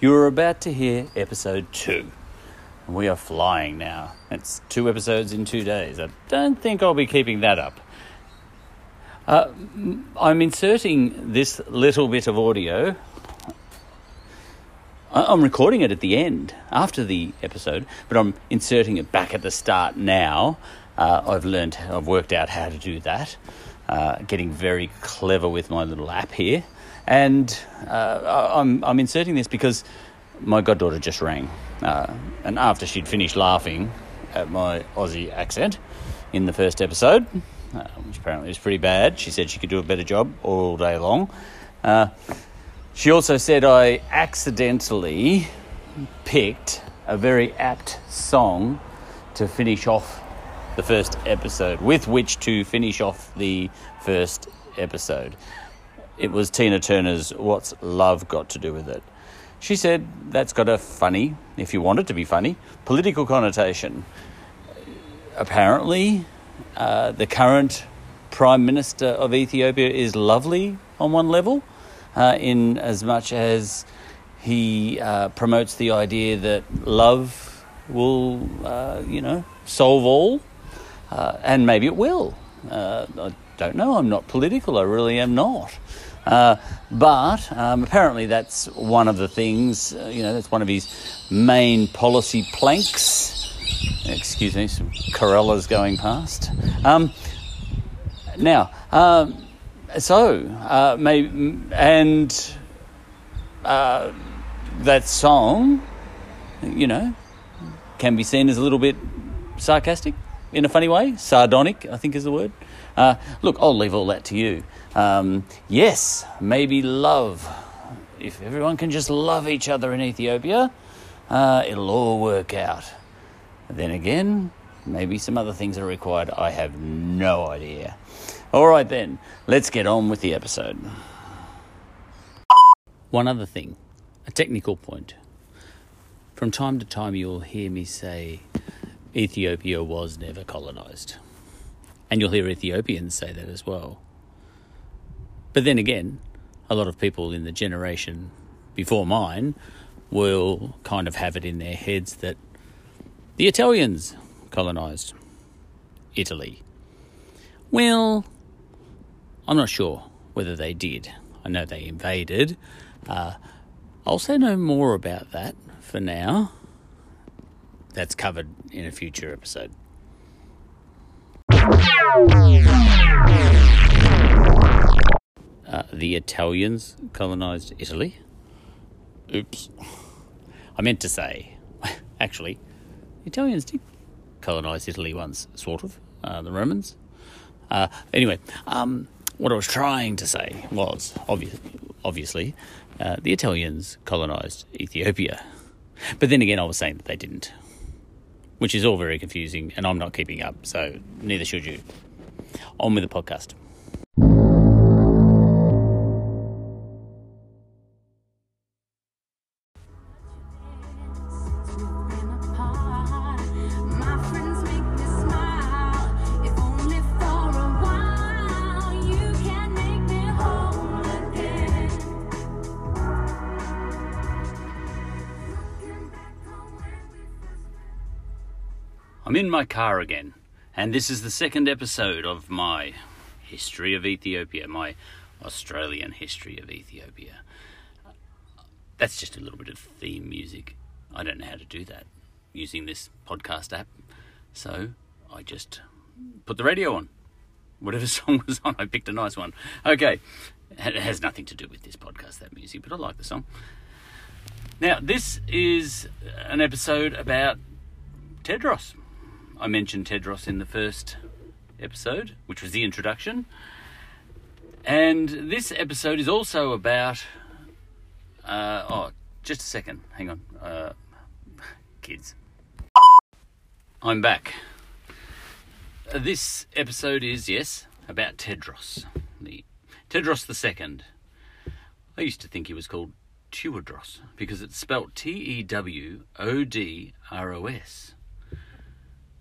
You are about to hear episode two. We are flying now. It's two episodes in two days. I don't think I'll be keeping that up. Uh, I'm inserting this little bit of audio. I'm recording it at the end, after the episode, but I'm inserting it back at the start now. Uh, I've learned, I've worked out how to do that. Uh, getting very clever with my little app here. And uh, I'm, I'm inserting this because my goddaughter just rang. Uh, and after she'd finished laughing at my Aussie accent in the first episode, uh, which apparently was pretty bad, she said she could do a better job all day long. Uh, she also said I accidentally picked a very apt song to finish off the first episode, with which to finish off the first episode. It was Tina Turner's What's Love Got to Do with It? She said that's got a funny, if you want it to be funny, political connotation. Apparently, uh, the current Prime Minister of Ethiopia is lovely on one level, uh, in as much as he uh, promotes the idea that love will, uh, you know, solve all, uh, and maybe it will. Uh, I don't know, I'm not political, I really am not. Uh, but um, apparently, that's one of the things, uh, you know, that's one of his main policy planks. Excuse me, some Corellas going past. Um, now, um, so, uh, maybe, and uh, that song, you know, can be seen as a little bit sarcastic in a funny way. Sardonic, I think is the word. Uh, look, I'll leave all that to you. Um, yes, maybe love. If everyone can just love each other in Ethiopia, uh, it'll all work out. Then again, maybe some other things are required. I have no idea. All right, then, let's get on with the episode. One other thing, a technical point. From time to time, you'll hear me say Ethiopia was never colonized. And you'll hear Ethiopians say that as well. But then again, a lot of people in the generation before mine will kind of have it in their heads that the Italians colonized Italy. Well, I'm not sure whether they did. I know they invaded. Uh, I'll say no more about that for now. That's covered in a future episode. Uh, the Italians colonized Italy. Oops. I meant to say, actually, the Italians did colonize Italy once, sort of, uh, the Romans. Uh, anyway, um, what I was trying to say was, obvi- obviously, uh, the Italians colonized Ethiopia. But then again, I was saying that they didn't, which is all very confusing, and I'm not keeping up, so neither should you. On with the podcast. Car again, and this is the second episode of my history of Ethiopia, my Australian history of Ethiopia. That's just a little bit of theme music. I don't know how to do that using this podcast app, so I just put the radio on. Whatever song was on, I picked a nice one. Okay, it has nothing to do with this podcast, that music, but I like the song. Now, this is an episode about Tedros. I mentioned Tedros in the first episode, which was the introduction. And this episode is also about. Uh, oh, just a second. Hang on. Uh, kids. I'm back. This episode is, yes, about Tedros. The Tedros the Second. I used to think he was called Tewodros because it's spelt T E W O D R O S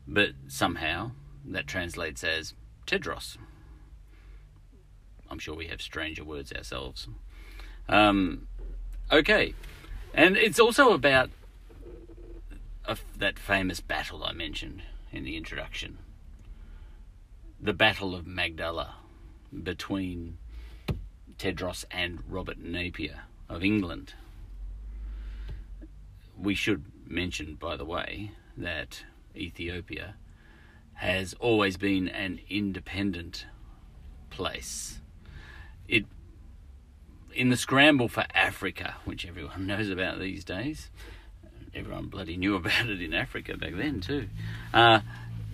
but somehow that translates as Tedros. I'm sure we have stranger words ourselves. Um, okay, And it's also about a, that famous battle I mentioned in the introduction the Battle of Magdala between Tedros and Robert Napier of England. We should mention, by the way, that Ethiopia has always been an independent place. It in the scramble for Africa, which everyone knows about these days, everyone bloody knew about it in Africa back then too. Uh,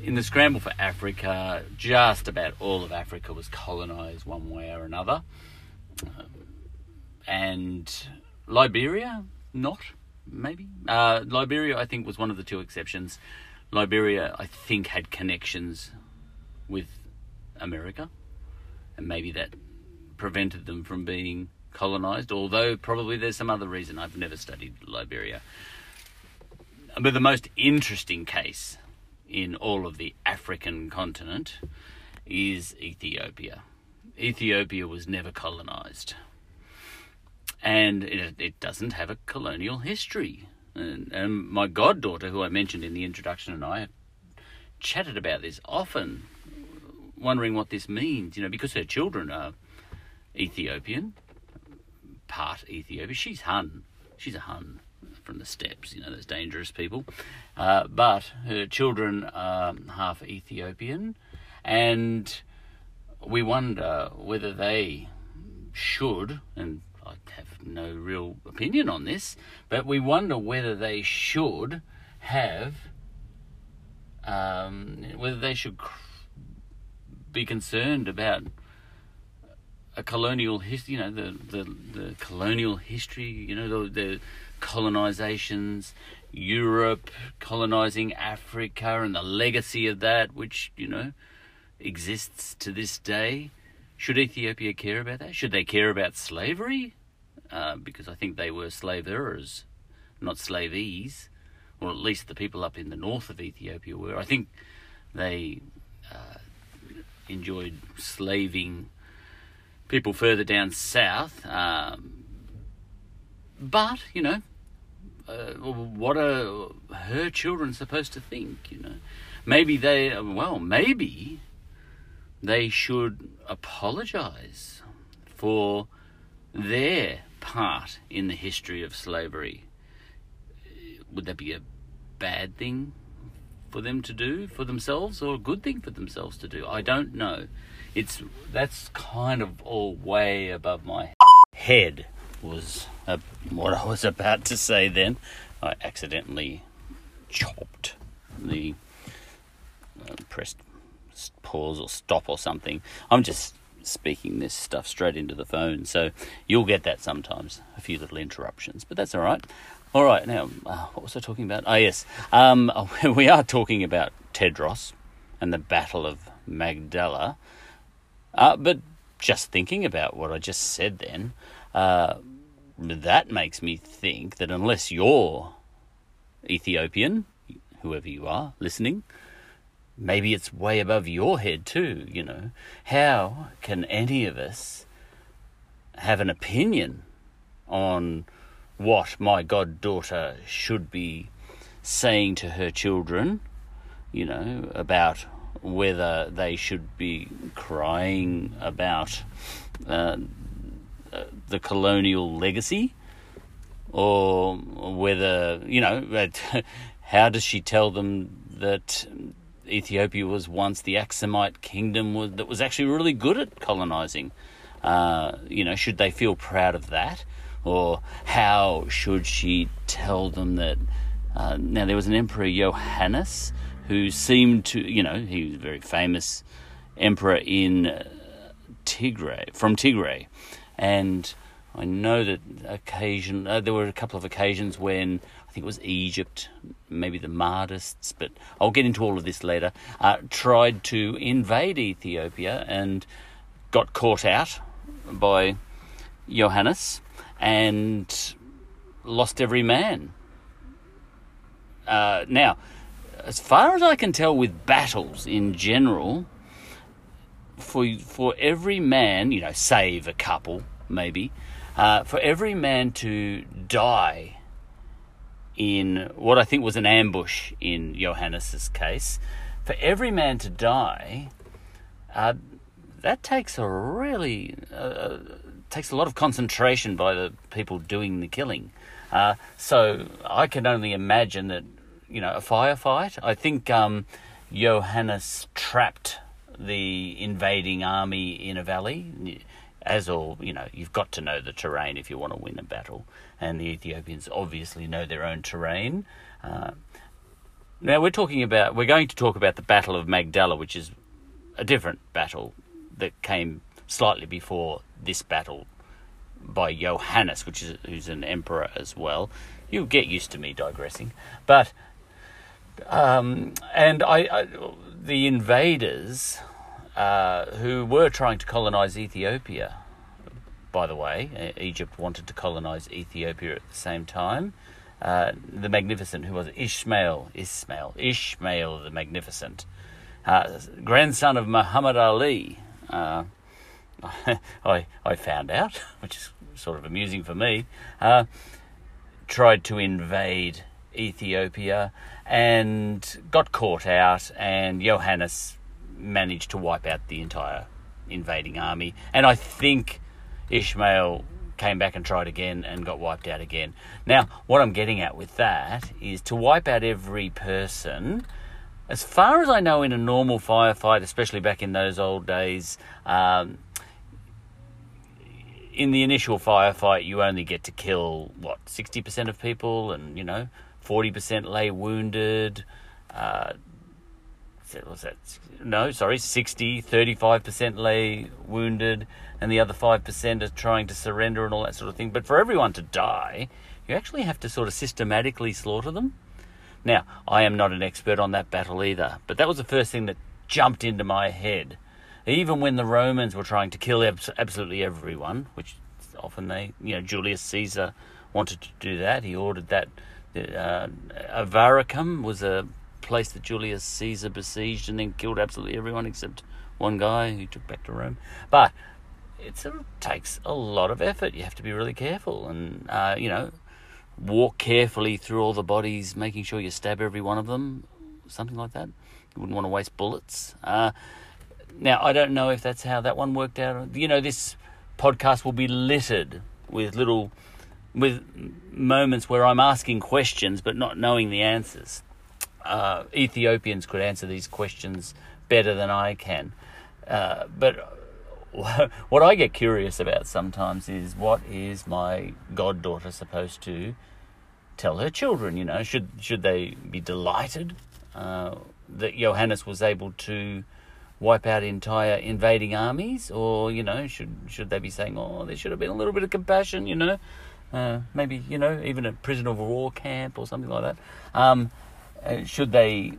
in the scramble for Africa, just about all of Africa was colonized one way or another. Um, and Liberia, not, maybe. Uh, Liberia, I think, was one of the two exceptions. Liberia, I think, had connections with America, and maybe that prevented them from being colonized, although probably there's some other reason. I've never studied Liberia. But the most interesting case in all of the African continent is Ethiopia. Ethiopia was never colonized. And it, it doesn't have a colonial history. And, and my goddaughter, who I mentioned in the introduction, and I have chatted about this often, wondering what this means, you know, because her children are Ethiopian, part Ethiopia. She's Hun. She's a Hun from the steppes, you know, those dangerous people. Uh, but her children are half Ethiopian, and we wonder whether they should, and have no real opinion on this, but we wonder whether they should have, um, whether they should be concerned about a colonial history, you know, the, the, the colonial history, you know, the, the colonizations, Europe colonizing Africa, and the legacy of that, which, you know, exists to this day. Should Ethiopia care about that? Should they care about slavery? Uh, because I think they were slavers, not slavees, or at least the people up in the north of Ethiopia were. I think they uh, enjoyed slaving people further down south. Um, but, you know, uh, what are her children supposed to think, you know? Maybe they, well, maybe they should apologize for their part in the history of slavery. Would that be a bad thing for them to do for themselves or a good thing for themselves to do? I don't know. It's that's kind of all way above my head was what I was about to say then. I accidentally chopped the uh, pressed pause or stop or something. I'm just speaking this stuff straight into the phone, so you'll get that sometimes, a few little interruptions, but that's all right. All right, now, uh, what was I talking about? Oh, yes. Um, we are talking about Tedros and the Battle of Magdala, uh, but just thinking about what I just said then, uh, that makes me think that unless you're Ethiopian, whoever you are listening, maybe it's way above your head too, you know. How can any of us have an opinion on what my goddaughter should be saying to her children, you know, about whether they should be crying about uh, the colonial legacy, or whether you know, how does she tell them that Ethiopia was once the Aksumite kingdom was, that was actually really good at colonizing? Uh, you know, should they feel proud of that, or how should she tell them that? Uh, now there was an emperor Johannes who seemed to, you know, he was a very famous emperor in uh, Tigray, from Tigray, and I know that occasion uh, there were a couple of occasions when think it was Egypt, maybe the Mahdists, but I'll get into all of this later. Uh, tried to invade Ethiopia and got caught out by Johannes and lost every man. Uh, now, as far as I can tell, with battles in general, for for every man, you know, save a couple maybe, uh, for every man to die in what I think was an ambush in Johannes's case. For every man to die, uh, that takes a really uh, takes a lot of concentration by the people doing the killing. Uh, so I can only imagine that you know a firefight. I think um, Johannes trapped the invading army in a valley. As all, you know, you've got to know the terrain if you want to win a battle, and the Ethiopians obviously know their own terrain. Uh, now we're talking about, we're going to talk about the Battle of Magdala, which is a different battle that came slightly before this battle by Johannes, which is who's an emperor as well. You'll get used to me digressing, but um, and I, I, the invaders uh, who were trying to colonize Ethiopia. By the way, Egypt wanted to colonize Ethiopia at the same time. Uh, the Magnificent, who was Ishmael, Ismail, Ishmael the Magnificent, uh, grandson of Muhammad Ali. Uh, I I found out, which is sort of amusing for me. Uh, tried to invade Ethiopia and got caught out, and Johannes managed to wipe out the entire invading army. And I think Ishmael came back and tried again and got wiped out again. Now, what I'm getting at with that is to wipe out every person. As far as I know, in a normal firefight, especially back in those old days, um, in the initial firefight, you only get to kill what sixty percent of people, and you know 40% lay wounded. Uh, was that? No, sorry, 60, 35% lay wounded, and the other 5% are trying to surrender and all that sort of thing. But for everyone to die, you actually have to sort of systematically slaughter them. Now, I am not an expert on that battle either, but that was the first thing that jumped into my head. Even when the Romans were trying to kill absolutely everyone, which often they, you know, Julius Caesar wanted to do that, he ordered that uh, Avaricum was a place that Julius Caesar besieged and then killed absolutely everyone except one guy who took back to Rome. But it sort of takes a lot of effort. You have to be really careful and, uh, you know, walk carefully through all the bodies, making sure you stab every one of them, something like that. You wouldn't want to waste bullets. Uh, now, I don't know if that's how that one worked out. You know, this podcast will be littered with little with moments where I'm asking questions but not knowing the answers. Uh, Ethiopians could answer these questions better than I can. Uh, but what I get curious about sometimes is what is my goddaughter supposed to tell her children? You know, should should they be delighted uh, that Johannes was able to wipe out entire invading armies, or you know, should should they be saying, "Oh, there should have been a little bit of compassion"? You know, uh, maybe you know even a prisoner of war camp or something like that. Um, uh, should they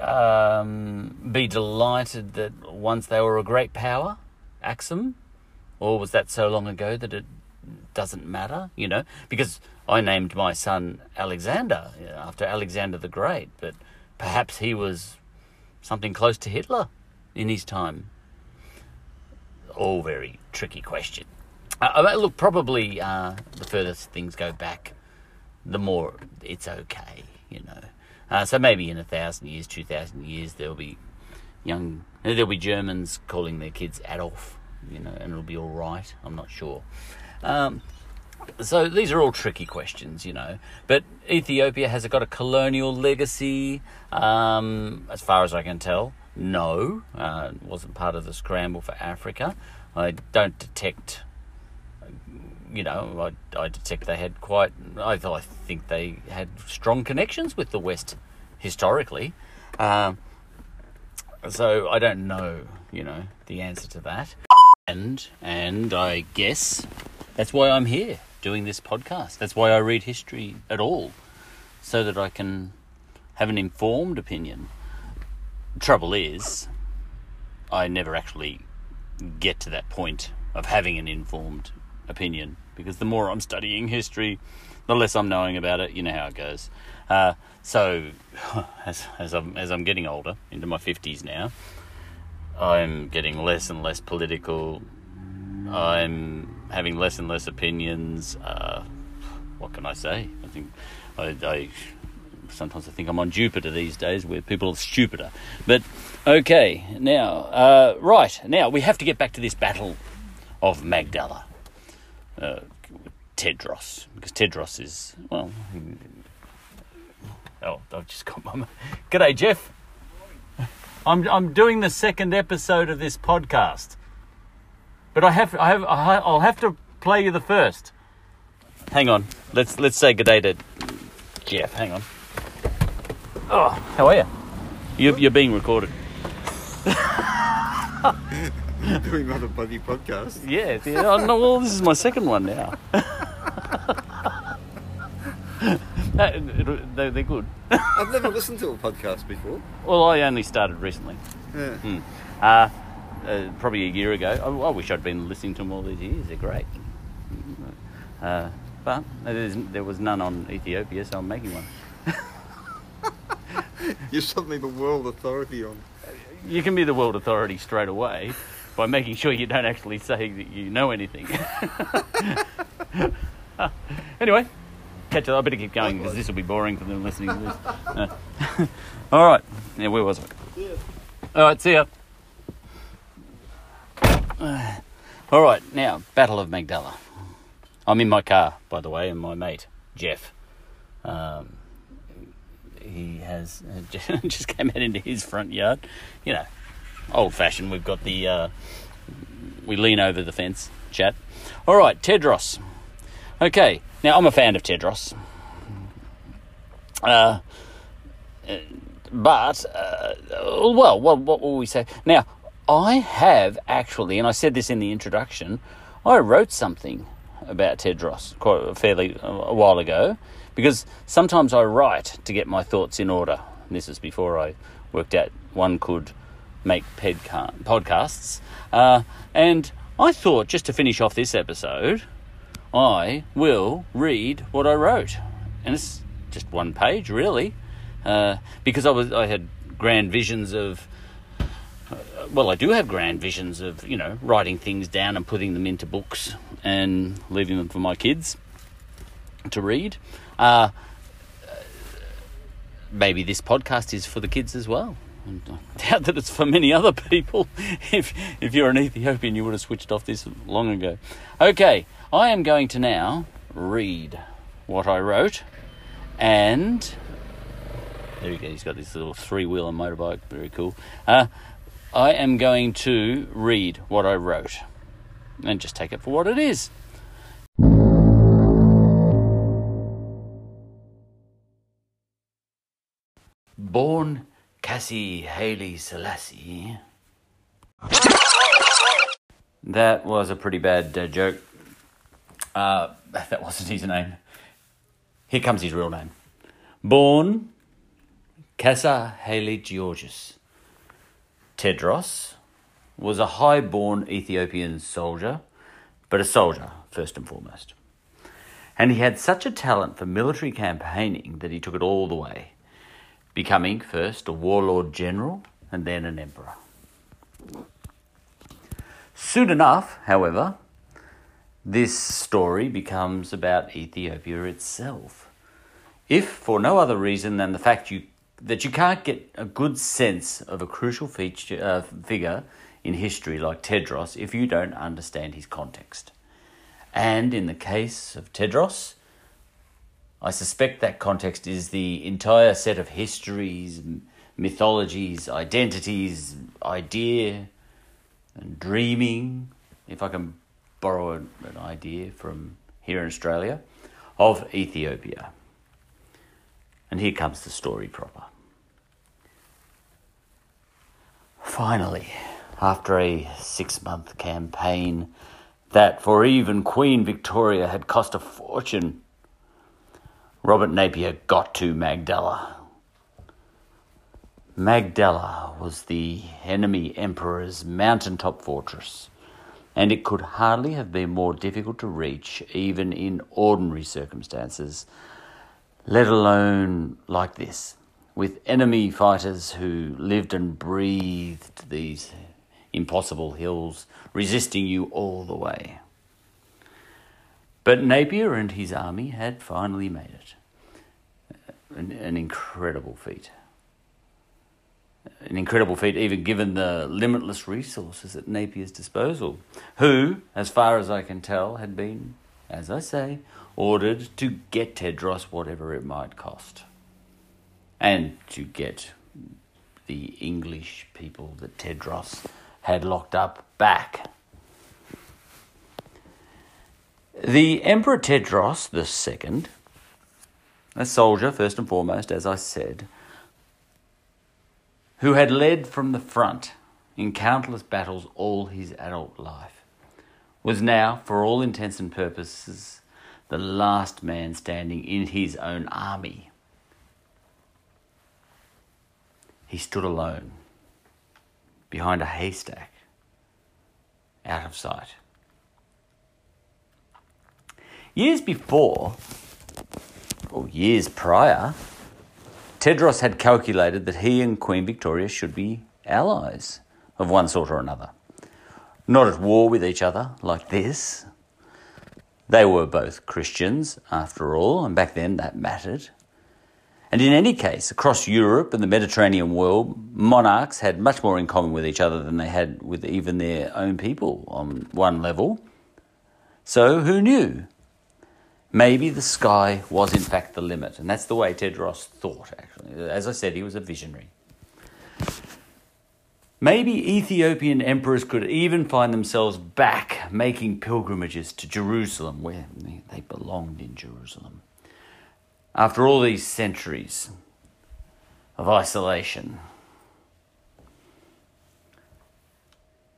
um, be delighted that once they were a great power, Axum, or was that so long ago that it doesn't matter? You know, because I named my son Alexander after Alexander the Great, but perhaps he was something close to Hitler in his time. All very tricky question. Uh, look, probably uh, the further things go back, the more it's okay, you know. Uh, so maybe in a thousand years, two thousand years, there'll be young, there'll be Germans calling their kids Adolf, you know, and it'll be all right. I'm not sure. Um, so these are all tricky questions, you know. But Ethiopia has it got a colonial legacy? Um, as far as I can tell, no. Uh, wasn't part of the scramble for Africa. I don't detect you know, I, I detect they had quite, I, I think they had strong connections with the West historically. Um, so I don't know, you know, the answer to that. And, and I guess that's why I'm here doing this podcast. That's why I read history at all, so that I can have an informed opinion. Trouble is, I never actually get to that point of having an informed opinion because the more I'm studying history, the less I'm knowing about it. You know how it goes. Uh, so, as as I'm as I'm getting older, into my fifties now, I'm getting less and less political. I'm having less and less opinions. Uh, what can I say? I think I, I sometimes I think I'm on Jupiter these days, where people are stupider. But okay, now uh, right now we have to get back to this battle of Magdala. Uh, Tedros, because Tedros is well. Oh, I've just got my. G'day, Jeff. I'm I'm doing the second episode of this podcast, but I have I have I'll have to play you the first. Hang on. Let's let's say good day to Jeff. Hang on. Oh, how are you? you you're being recorded. doing another bloody podcast. Yeah. yeah oh, no, well, this is my second one now. they're, they're good. I've never listened to a podcast before. Well, I only started recently. Yeah. Hmm. Uh, uh, probably a year ago. I, I wish I'd been listening to them all these years. They're great. Uh, but there was none on Ethiopia, so I'm making one. You're suddenly the world authority on. You can be the world authority straight away by making sure you don't actually say that you know anything. anyway, catch up. I better keep going because this will be boring for them listening to this. Uh, all right. Yeah, where was I? All right, see ya. All right, now, Battle of Magdala. I'm in my car, by the way, and my mate, Jeff. Um, he has uh, just came out into his front yard. You know, old fashioned. We've got the uh, we lean over the fence chat. All right, Tedros. Okay, now I'm a fan of Tedros. Uh, but uh, well, what what will we say now? I have actually, and I said this in the introduction. I wrote something about Tedros quite fairly a while ago because sometimes I write to get my thoughts in order. This is before I worked out one could make podcasts. Uh, and I thought just to finish off this episode, I will read what I wrote. And it's just one page, really, uh, because I was I had grand visions of. Uh, well, I do have grand visions of you know writing things down and putting them into books and leaving them for my kids to read. Uh, maybe this podcast is for the kids as well. I doubt that it's for many other people. If if you're an Ethiopian, you would have switched off this long ago. Okay, I am going to now read what I wrote, and there we go. He's got this little three-wheeler motorbike. Very cool. Uh, I am going to read what I wrote, and just take it for what it is. Born Cassie Haley Selassie. That was a pretty bad uh, joke. Uh, that wasn't his name. Here comes his real name. Born Kassa Haile Georgios. Tedros was a high born Ethiopian soldier, but a soldier first and foremost. And he had such a talent for military campaigning that he took it all the way becoming first a warlord general and then an emperor. Soon enough, however, this story becomes about Ethiopia itself. If for no other reason than the fact you, that you can't get a good sense of a crucial feature, uh, figure in history like Tedros if you don't understand his context. And in the case of Tedros, I suspect that context is the entire set of histories, mythologies, identities, idea, and dreaming, if I can borrow an idea from here in Australia, of Ethiopia. And here comes the story proper. Finally, after a six month campaign that for even Queen Victoria had cost a fortune, Robert Napier got to Magdala. Magdala was the enemy emperor's mountaintop fortress, and it could hardly have been more difficult to reach, even in ordinary circumstances, let alone like this, with enemy fighters who lived and breathed these impossible hills, resisting you all the way. But Napier and his army had finally made it. an, an incredible feat. An incredible feat, even given the limitless resources at Napier's disposal, who, as far as I can tell, had been, as I say, ordered to get Tedros whatever it might cost. And to get the English people that Tedros had locked up back. The Emperor Tedros II, a soldier first and foremost, as I said, who had led from the front in countless battles all his adult life, was now, for all intents and purposes, the last man standing in his own army. He stood alone, behind a haystack, out of sight. Years before, or years prior, Tedros had calculated that he and Queen Victoria should be allies of one sort or another. Not at war with each other like this. They were both Christians, after all, and back then that mattered. And in any case, across Europe and the Mediterranean world, monarchs had much more in common with each other than they had with even their own people on one level. So who knew? Maybe the sky was in fact the limit, and that's the way Tedros thought, actually. As I said, he was a visionary. Maybe Ethiopian emperors could even find themselves back making pilgrimages to Jerusalem, where they belonged in Jerusalem. After all these centuries of isolation,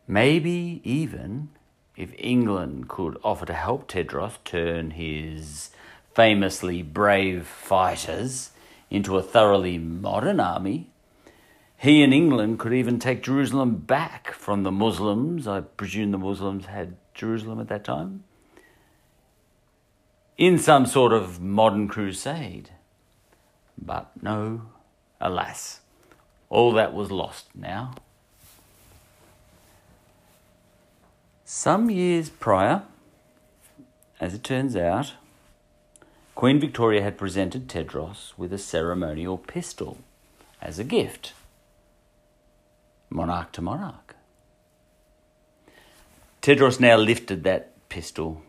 maybe even if England could offer to help Tedros turn his famously brave fighters into a thoroughly modern army, he and England could even take Jerusalem back from the Muslims. I presume the Muslims had Jerusalem at that time in some sort of modern crusade. But no, alas, all that was lost now. Some years prior, as it turns out, Queen Victoria had presented Tedros with a ceremonial pistol as a gift, monarch to monarch. Tedros now lifted that pistol,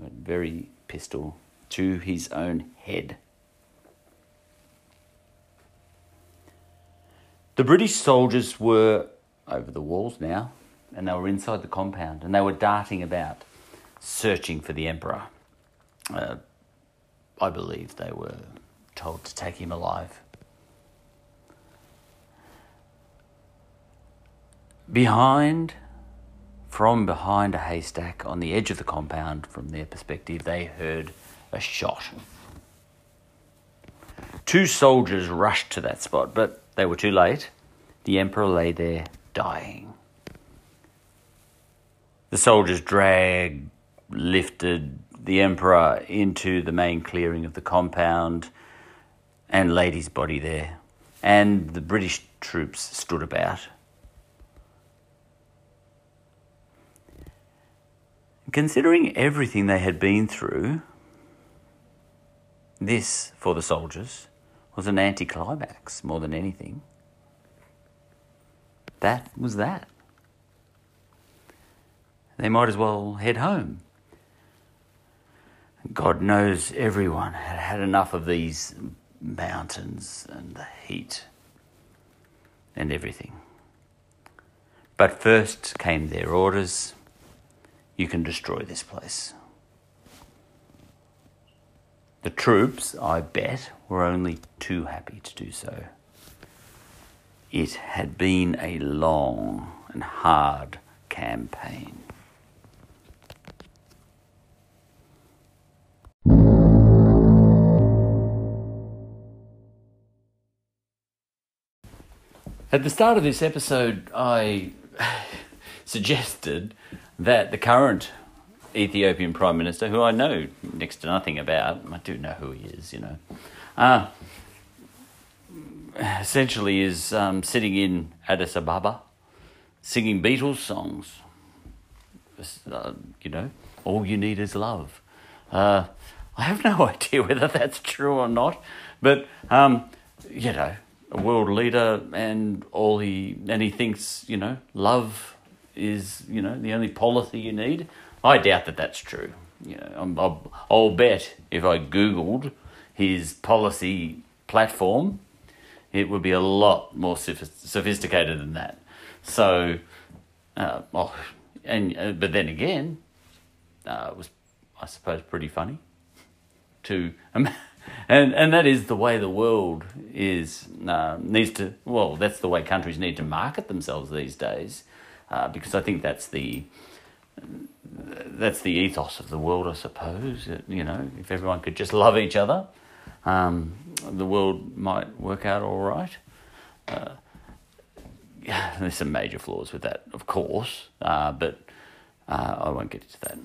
that very pistol to his own head. The British soldiers were over the walls now, and they were inside the compound, and they were darting about, searching for the Emperor. Uh, I believe they were told to take him alive. Behind from behind a haystack on the edge of the compound, from their perspective, they heard a shot. Two soldiers rushed to that spot, but they were too late. The Emperor lay there dying. The soldiers dragged, lifted the Emperor into the main clearing of the compound and laid his body there. And the British troops stood about. Considering everything they had been through, this, for the soldiers, was an anticlimax more than anything. That was that. They might as well head home. God knows everyone had had enough of these mountains and the heat and everything. But first came their orders you can destroy this place. The troops, I bet, were only too happy to do so. It had been a long and hard campaign. At the start of this episode, I suggested that the current Ethiopian Prime Minister, who I know next to nothing about, I do know who he is, you know, uh, essentially is um, sitting in Addis Ababa singing Beatles songs. Uh, you know, all you need is love. Uh, I have no idea whether that's true or not, but um, you know, a world leader and all he and he thinks you know love is you know the only policy you need. I doubt that that's true. You know, I'll, I'll bet if I googled his policy platform, it would be a lot more sophisticated than that. So, uh, oh, and uh, but then again, uh, it was I suppose pretty funny to and and that is the way the world is uh, needs to well that's the way countries need to market themselves these days uh, because I think that's the that's the ethos of the world I suppose you know if everyone could just love each other um, the world might work out all right. Uh, there's some major flaws with that of course uh, but uh, I won't get into that